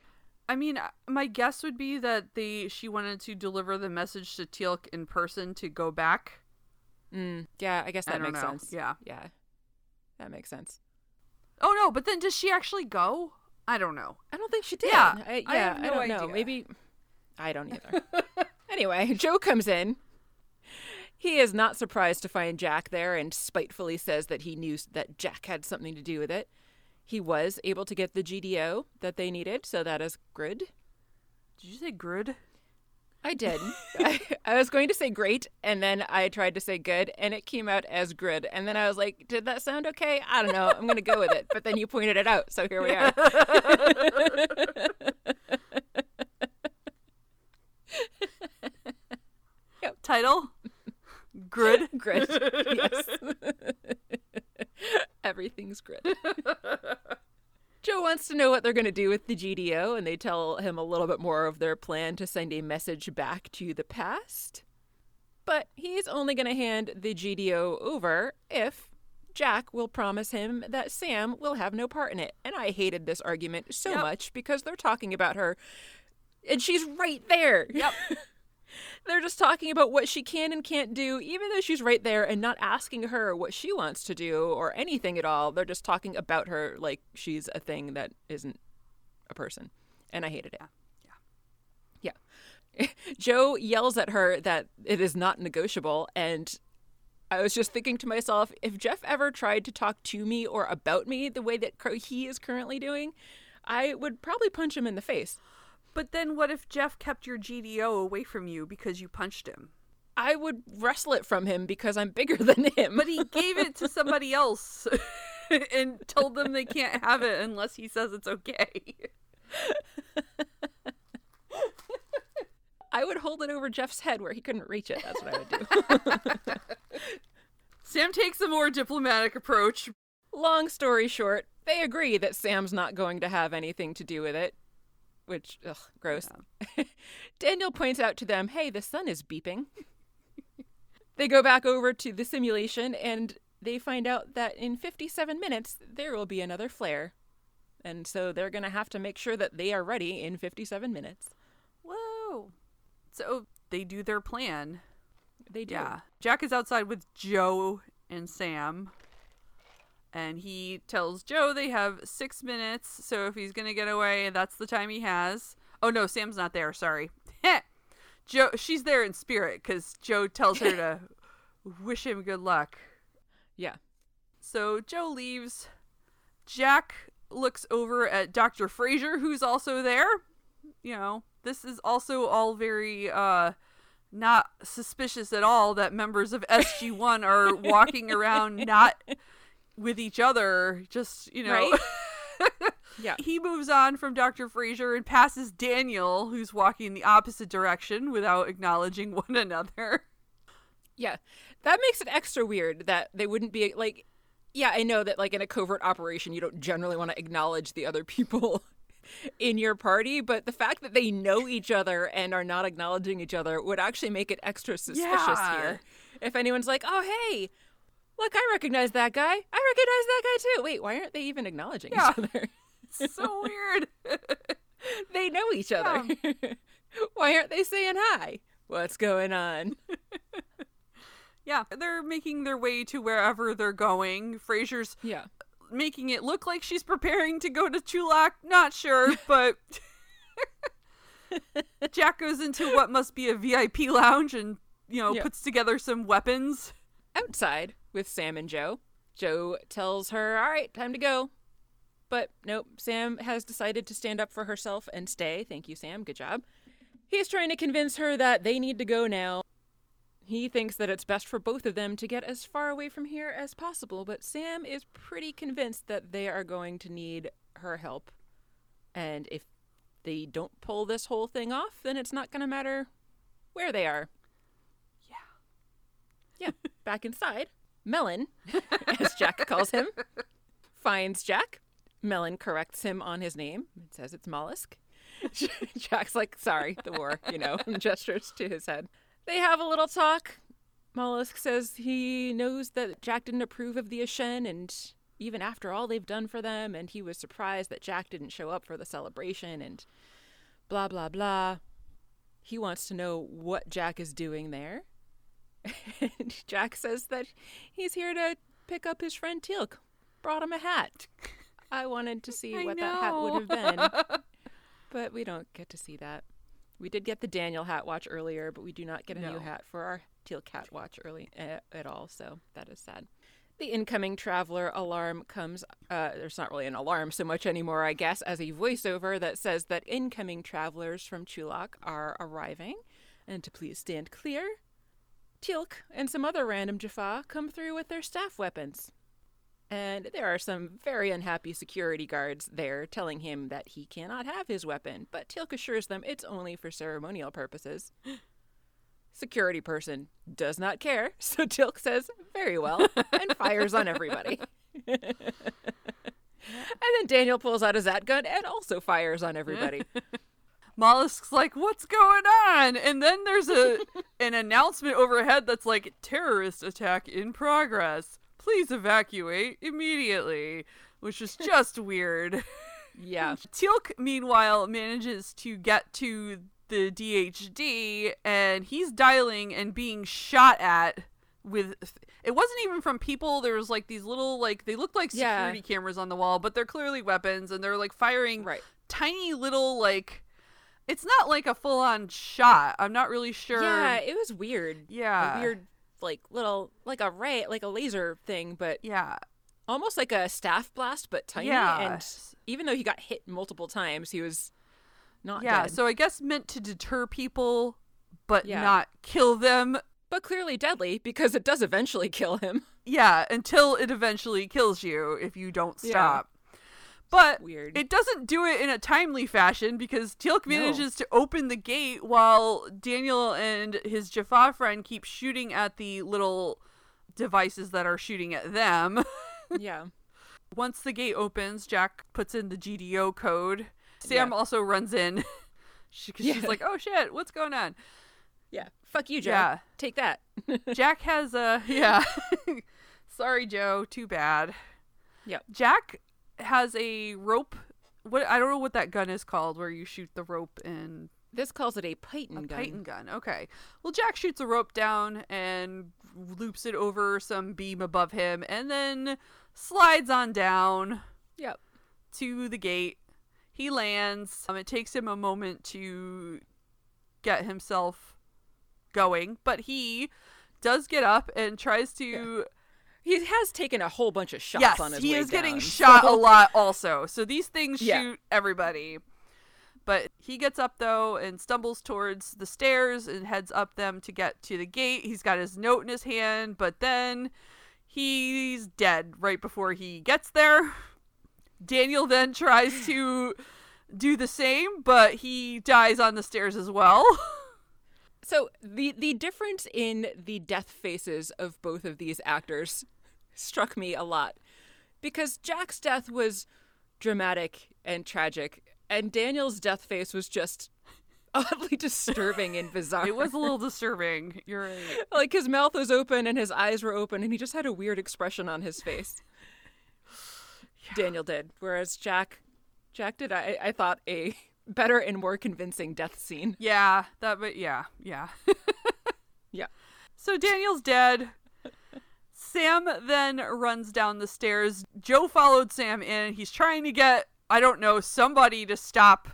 I mean, uh, my guess would be that they she wanted to deliver the message to Teal'c in person to go back. Mm, yeah, I guess that don't makes know. sense. Yeah. Yeah. That makes sense. Oh no, but then does she actually go? I don't know. I don't think she did. Yeah, I, I yeah, have no don't know. Maybe I don't either. anyway, Joe comes in. He is not surprised to find Jack there and spitefully says that he knew that Jack had something to do with it. He was able to get the GDO that they needed, so that is good. Did you say grid? I did. I, I was going to say great, and then I tried to say good, and it came out as grid. And then I was like, did that sound okay? I don't know. I'm going to go with it. But then you pointed it out, so here we are. Title? Grid? Grid. Yes. Everything's grid. Joe wants to know what they're going to do with the GDO, and they tell him a little bit more of their plan to send a message back to the past. But he's only going to hand the GDO over if Jack will promise him that Sam will have no part in it. And I hated this argument so Yep. much because they're talking about her, and she's right there. Yep. They're just talking about what she can and can't do, even though she's right there and not asking her what she wants to do or anything at all. They're just talking about her like she's a thing that isn't a person. And I hated it. Yeah. Yeah. Joe yells at her that it is not negotiable. And I was just thinking to myself if Jeff ever tried to talk to me or about me the way that he is currently doing, I would probably punch him in the face. But then what if Jeff kept your GDO away from you because you punched him? I would wrestle it from him because I'm bigger than him. But he gave it to somebody else and told them they can't have it unless he says it's okay. I would hold it over Jeff's head where he couldn't reach it. That's what I would do. Sam takes a more diplomatic approach. Long story short, they agree that Sam's not going to have anything to do with it, which, ugh, gross. Daniel points out to them, hey, the sun is beeping. they go back over to the simulation and they find out that in 57 minutes there will be another flare. And so they're going to have to make sure that they are ready in 57 minutes. Whoa. So they do their plan. They do. Yeah. Jack is outside with Joe and Sam. And he tells Joe they have six minutes. So if he's going to get away, that's the time he has. Oh, no, Sam's not there. Sorry. Joe, she's there in spirit because Joe tells her to wish him good luck. Yeah. So Joe leaves. Jack looks over at Dr. Fraiser, who's also there. You know, this is also all very uh not suspicious at all that members of SG1 are walking around not with each other, just, you know. Right? Yeah. He moves on from Dr. Fraiser and passes Daniel, who's walking in the opposite direction without acknowledging one another. Yeah. That makes it extra weird that they wouldn't be like yeah, I know that like in a covert operation you don't generally want to acknowledge the other people in your party, but the fact that they know each other and are not acknowledging each other would actually make it extra suspicious Yeah. here. If anyone's like, "Oh, hey, look, I recognize that guy. I recognize that guy too." Wait, why aren't they even acknowledging Yeah. each other? so weird. they know each other. why aren't they saying hi? What's going on? Yeah, they're making their way to wherever they're going. Fraiser's Yeah. making it look like she's preparing to go to Chulak. Not sure, but Jack goes into what must be a VIP lounge and, you know, Yeah. puts together some weapons. outside with Sam and Joe. Joe tells her, All right, time to go. But nope, Sam has decided to stand up for herself and stay. Thank you, Sam. Good job. He's trying to convince her that they need to go now. He thinks that it's best for both of them to get as far away from here as possible, but Sam is pretty convinced that they are going to need her help. And if they don't pull this whole thing off, then it's not going to matter where they are. Yeah. Yeah. Back inside, Melon, as Jack calls him, finds Jack. Melon corrects him on his name and says it's Mollem. Jack's like, sorry, the war, you know, and gestures to his head. They have a little talk. Mollem says he knows that Jack didn't approve of the Aschen, and even after all they've done for them, and he was surprised that Jack didn't show up for the celebration, and blah, blah, blah. He wants to know what Jack is doing there. And Jack says that he's here to pick up his friend Teal'c. Brought him a hat. I wanted to see what that hat would have been, but we don't get to see that. We did get the Daniel hat watch earlier, but we do not get a No. new hat for our Teal'c hat watch early uh, at all. So that is sad. The incoming traveler alarm comes. Uh, there's not really an alarm so much anymore, I guess, as a voiceover that says that incoming travelers from Chulak are arriving, and to please stand clear. Teal'c and some other random Jaffa come through with their staff weapons. And there are some very unhappy security guards there telling him that he cannot have his weapon, but Teal'c assures them it's only for ceremonial purposes. Security person does not care, so Teal'c says, very well, and fires on everybody. and then Daniel pulls out his zat gun and also fires on everybody. Mollem's like, "What's going on?" And then there's a an announcement overhead that's like, "Terrorist attack in progress. Please evacuate immediately." Which is just weird. yeah. Teal'c, meanwhile, manages to get to the DHD, and he's dialing and being shot at with. It wasn't even from people. There was like these little like they looked like Yeah. security cameras on the wall, but they're clearly weapons, and they're like firing Right. tiny little like. It's not like a full on shot. I'm not really sure. Yeah, it was weird. Yeah. A weird, like, little, like a ray, like a laser thing, but Yeah. almost like a staff blast, but tiny. Yeah. And even though he got hit multiple times, he was not Yeah. dead. So I guess meant to deter people, but Yeah. not kill them. but clearly deadly because it does eventually kill him. Yeah, until it eventually kills you if you don't stop. But Weird. it doesn't do it in a timely fashion because Teal'c No. manages to open the gate while Daniel and his Jaffa friend keep shooting at the little devices that are shooting at them. yeah. Once the gate opens, Jack puts in the GDO code. Sam Yeah. also runs in. She, 'cause she's Yeah. like, "Oh shit, what's going on?" Yeah. Fuck you, Jack. Yeah. Take that. Jack has a yeah. Sorry, Joe. Too bad. Yep. Jack has a rope. What I don't know what that gun is called, where you shoot the rope and This calls it a Python a gun. Python gun. Okay. Well, Jack shoots a rope down and loops it over some beam above him, and then slides on down Yep. to the gate. He lands. Um, it takes him a moment to get himself going, but he does get up and tries to. He has taken a whole bunch of shots yes, on his he is getting down, shot so- a lot also. So these things Yeah. shoot everybody. But he gets up though and stumbles towards the stairs and heads up them to get to the gate. He's got his note in his hand, but then he's dead right before he gets there. Daniel then tries to do the same, but he dies on the stairs as well. So the the difference in the death faces of both of these actors struck me a lot because Jack's death was dramatic and tragic, and Daniel's death face was just oddly disturbing and bizarre. it was a little disturbing. You're right. like his mouth was open and his eyes were open, and he just had a weird expression on his face. Daniel did, whereas Jack, Jack did. I I thought a better and more convincing death scene. Yeah, that but yeah, yeah. Yeah. So Daniel's dead. Sam then runs down the stairs. Joe followed Sam in. He's trying to get, I don't know, somebody to stop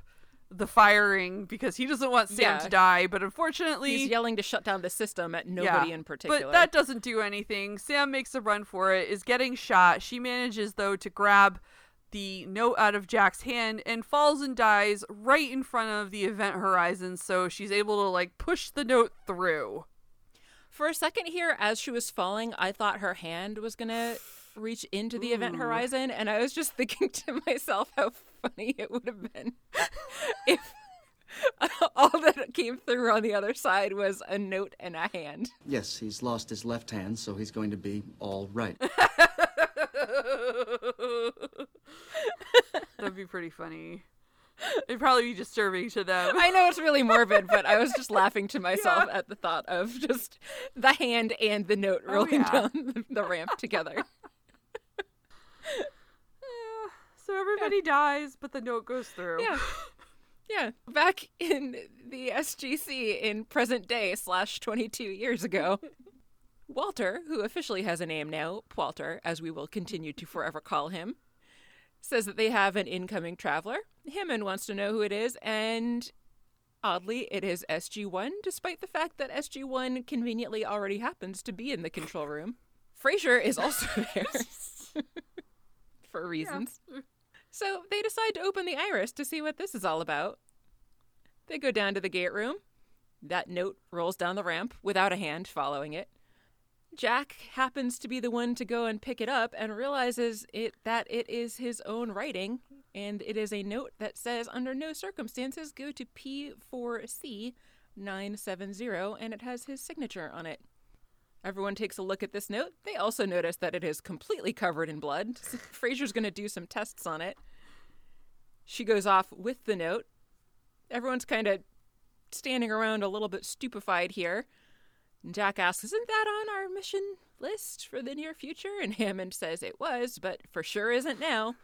the firing because he doesn't want Sam Yeah. to die. But unfortunately, He's yelling to shut down the system at nobody in particular. But that doesn't do anything. Sam makes a run for it, is getting shot. She manages, though, to grab the note out of Jack's hand and falls and dies right in front of the event horizon. So she's able to, like, push the note through. For a second here, as she was falling, I thought her hand was gonna reach into the event horizon, and I was just thinking to myself how funny it would have been if all that came through on the other side was a note and a hand. Yes, he's lost his left hand, so he's going to be all right. That'd be pretty funny. It'd probably be disturbing to them. I know it's really morbid, but I was just laughing to myself at the thought of just the hand and the note oh, rolling yeah. down the, ramp together. So everybody dies, but the note goes through. Yeah. Yeah. Back in the SGC in present day slash 22 years ago, Walter, who officially has a name now, Walter, as we will continue to forever call him, says that they have an incoming traveler. Hammond wants to know who it is, and oddly, it is SG1, despite the fact that SG1 conveniently already happens to be in the control room. Fraiser is also there for reasons. So they decide to open the iris to see what this is all about. They go down to the gate room. That note rolls down the ramp without a hand following it. Jack happens to be the one to go and pick it up and realizes it that it is his own writing and it is a note that says under no circumstances go to P4C 970 and it has his signature on it. Everyone takes a look at this note. They also notice that it is completely covered in blood. Fraiser's going to do some tests on it. She goes off with the note. Everyone's kind of standing around a little bit stupefied here. And Jack asks, Isn't that on our mission list for the near future? And Hammond says it was, but for sure isn't now.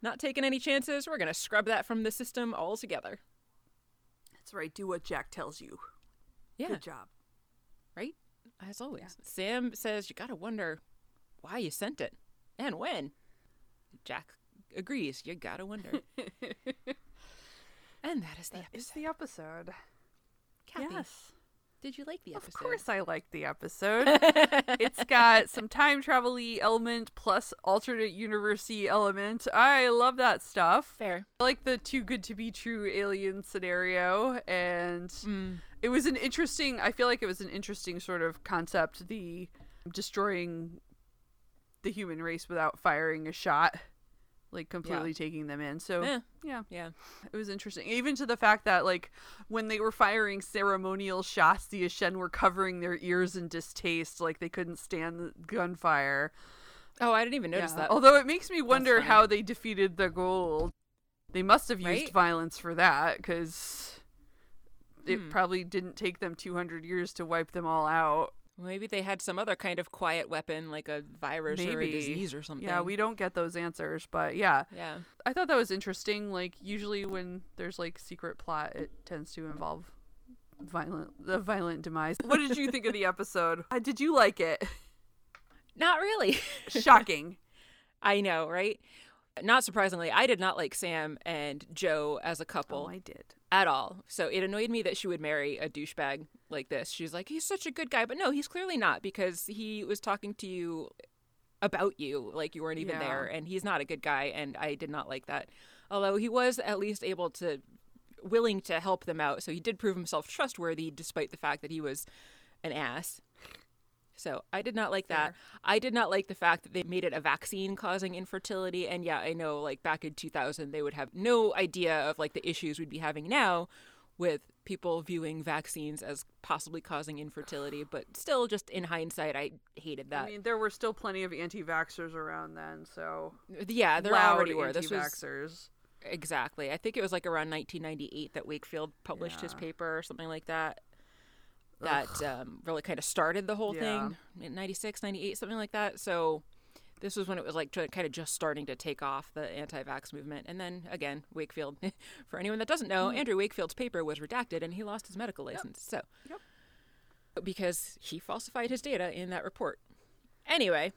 Not taking any chances. We're going to scrub that from the system altogether. That's right. Do what Jack tells you. Yeah. Good job. right? As always. Sam says you gotta wonder why you sent it and when. Jack agrees. You gotta wonder. and that is the It's episode. the episode. Kathy, Yes. Did you like the episode? Of course, I liked the episode. it's got some time travel element plus alternate universe element. I love that stuff. Fair. I like the too good to be true alien scenario, and Mm. it was an interesting. I feel like it was an interesting sort of concept. The destroying the human race without firing a shot, like completely taking them in. So Eh. yeah, Yeah. it was interesting. Even to the fact that like when they were firing ceremonial shots, the Aschen were covering their ears in distaste, like they couldn't stand the gunfire. Oh, I didn't even notice Yeah. that. Although it makes me wonder how they defeated the Goa'uld. They must have used Right? violence for that because it Hmm. probably didn't take them 200 years to wipe them all out. Maybe they had some other kind of quiet weapon, like a virus or a disease or something. Yeah, we don't get those answers, but yeah. Yeah. I thought that was interesting. Like usually when there's like secret plot, it tends to involve violent the violent demise. What did you think of the episode? Uh, Did you like it? Not really. Shocking. I know, right? Not surprisingly, I did not like Sam and Joe as a couple. Oh, I did. at all. So it annoyed me that she would marry a douchebag like this. She's like, he's such a good guy, but no, he's clearly not because he was talking to you about you like you weren't even Yeah. there, and he's not a good guy, and I did not like that. Although he was at least able to willing to help them out, so he did prove himself trustworthy despite the fact that he was an ass. So I did not like that. I did not like the fact that they made it a vaccine causing infertility. And yeah, I know like back in 2000, they would have no idea of like the issues we'd be having now with people viewing vaccines as possibly causing infertility. But still, just in hindsight, I hated that. I mean, there were still plenty of anti-vaxxers around then, so yeah, there loud already were. This was exactly. I think it was like around 1998 that Wakefield published his paper or something like that. That um, really kind of started the whole Yeah. thing in 96, 98, something like that. So this was when it was like kind of just starting to take off the anti-vax movement. And then again, Wakefield. For anyone that doesn't know, Andrew Wakefield's paper was redacted and he lost his medical license. So because he falsified his data in that report. Anyway,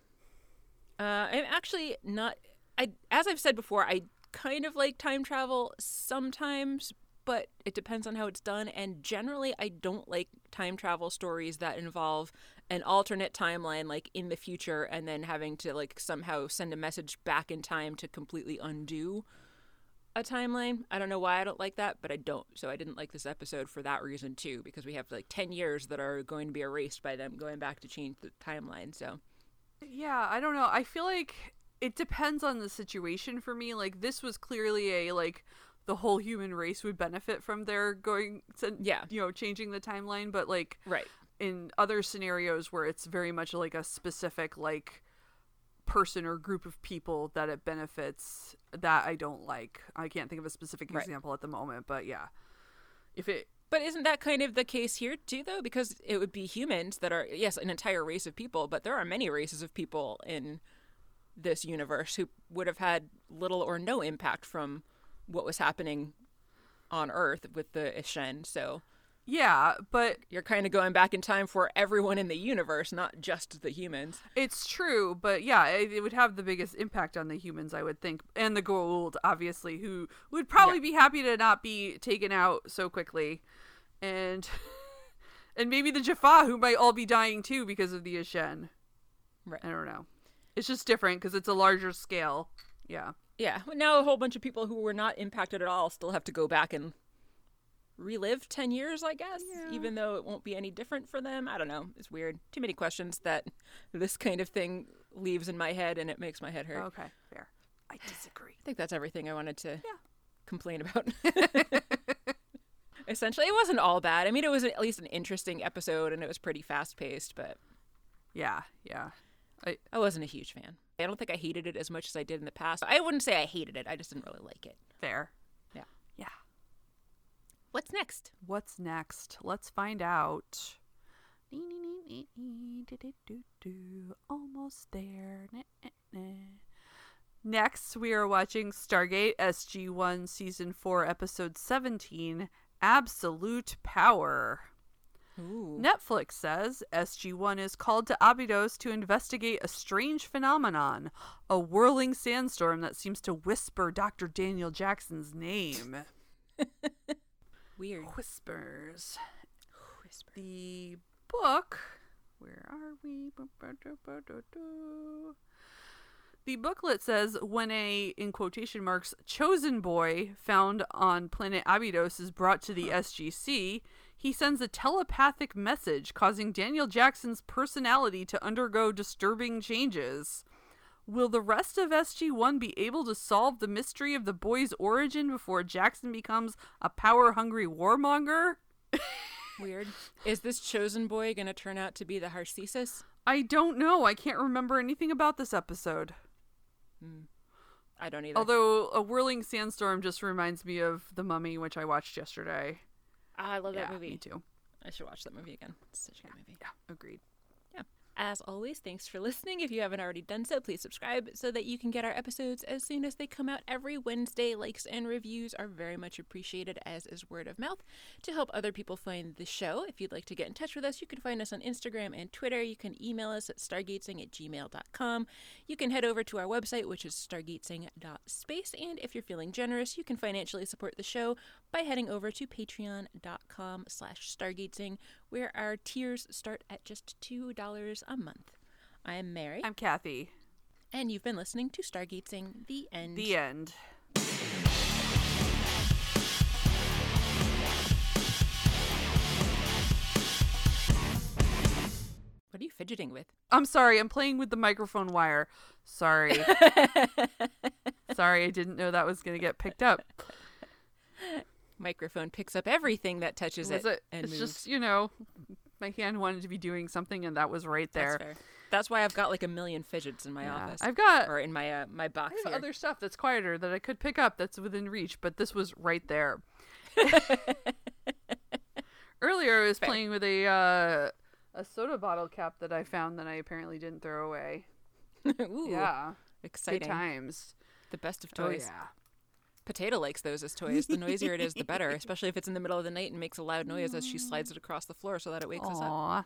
uh, I'm actually not. I as I've said before, I kind of like time travel sometimes, but it depends on how it's done. And generally, I don't like time travel stories that involve an alternate timeline, like in the future, and then having to like somehow send a message back in time to completely undo a timeline. I don't know why I don't like that, but I don't. So I didn't like this episode for that reason too, because we have like 10 years that are going to be erased by them going back to change the timeline. So Yeah, I don't know. I feel like it depends on the situation for me. Like this was clearly a like the whole human race would benefit from their going to Yeah. you know changing the timeline, but like Right. in other scenarios where it's very much like a specific like person or group of people that it benefits that I don't like. I can't think of a specific Right. example at the moment, but yeah. If it But isn't that kind of the case here too, though? Because it would be humans that are, yes, an entire race of people, but there are many races of people in this universe who would have had little or no impact from what was happening on Earth with the Ishen. So yeah, but you're kind of going back in time for everyone in the universe, not just the humans. It's true, but yeah, it, it would have the biggest impact on the humans, I would think, and the Goa'uld, obviously, who would probably be happy to not be taken out so quickly, and and maybe the Jaffa, who might all be dying too because of the Aschen. Right. I don't know. It's just different because it's a larger scale. Yeah. Yeah. Now a whole bunch of people who were not impacted at all still have to go back and relive 10 years, I guess, even though it won't be any different for them. I don't know. It's weird. Too many questions that this kind of thing leaves in my head and it makes my head hurt. Okay. Fair. I disagree. I think that's everything I wanted to complain about. Essentially, it wasn't all bad. I mean, it was at least an interesting episode and it was pretty fast paced, but Yeah. Yeah. I I wasn't a huge fan. I don't think I hated it as much as I did in the past. I wouldn't say I hated it. I just didn't really like it. fair. Yeah. Yeah. What's next? What's next? Let's find out. Almost there. Next, we are watching Stargate SG1 Season 4, Episode 17 Absolute Power. Ooh. Netflix says SG1 is called to Abydos to investigate a strange phenomenon a whirling sandstorm that seems to whisper Dr. Daniel Jackson's name. Weird. Whispers. The book. Where are we? The booklet says when a, in quotation marks, chosen boy found on planet Abydos is brought to the SGC, he sends a telepathic message causing Daniel Jackson's personality to undergo disturbing changes. Will the rest of SG1 be able to solve the mystery of the boy's origin before Jackson becomes a power hungry warmonger? Weird. Is this chosen boy going to turn out to be the Harcesis? I don't know. I can't remember anything about this episode. Hmm. I don't either. Although a whirling sandstorm just reminds me of The Mummy, which I watched yesterday. I love yeah, that movie. me too. I should watch that movie again. It's such a good movie. Yeah, agreed. As always, thanks for listening. If you haven't already done so, please subscribe so that you can get our episodes as soon as they come out every Wednesday. Likes and reviews are very much appreciated, as is word of mouth, to help other people find the show. If you'd like to get in touch with us, you can find us on Instagram and Twitter. You can email us at stargatesing at gmail.com. You can head over to our website, which is stargatesing.space. And if you're feeling generous, you can financially support the show by heading over to patreon.com slash stargatesing, where our tiers start at just $2 a month. I am Mary, I'm Kathy. and you've been listening to Stargatesing, the end. The end. What are you fidgeting with? I'm sorry. I'm playing with the microphone wire. Sorry. sorry, I didn't know that was going to get picked up. Microphone picks up everything that touches it, it? and It's moves. just, you know, my hand wanted to be doing something and that was right there. That's. That's why I've got like a million fidgets in my Yeah. office. I've got or in my uh, my box I have here. other stuff that's quieter that I could pick up that's within reach, but this was right there. Earlier, I was Fair. playing with a uh, a soda bottle cap that I found that I apparently didn't throw away. Ooh, yeah, exciting! good times. The best of Oh toys. yeah. Potato likes those as toys. The noisier it is, the better. Especially if it's in the middle of the night and makes a loud noise as she slides it across the floor so that it wakes us up.